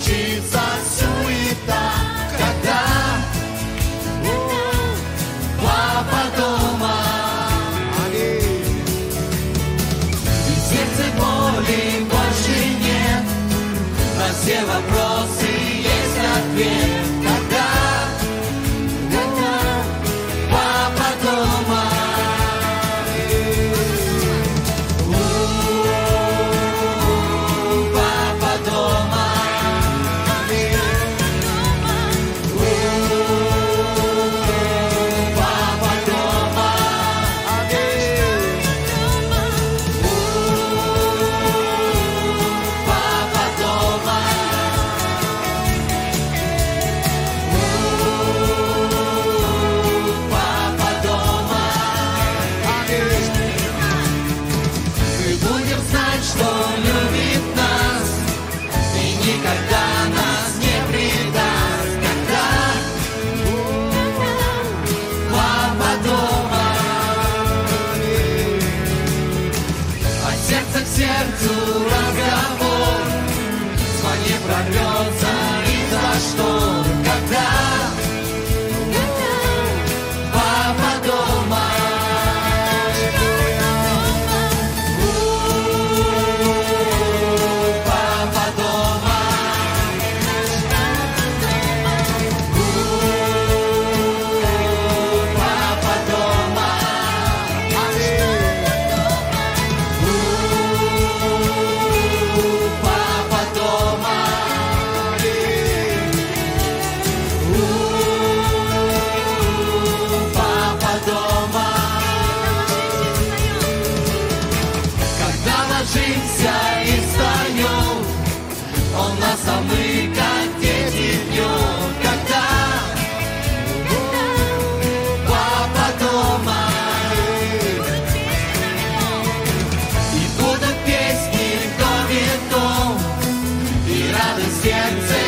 случится суета, когда папа дома. И в сердце боли больше нет, на все вопросы есть ответ. сердца к сердцу разговор. Звони прорвется и за что, когда сжимся и встанем. Он нас самый, как дети днем, когда папа дома. И будут песни, кто винтом, и радость сердце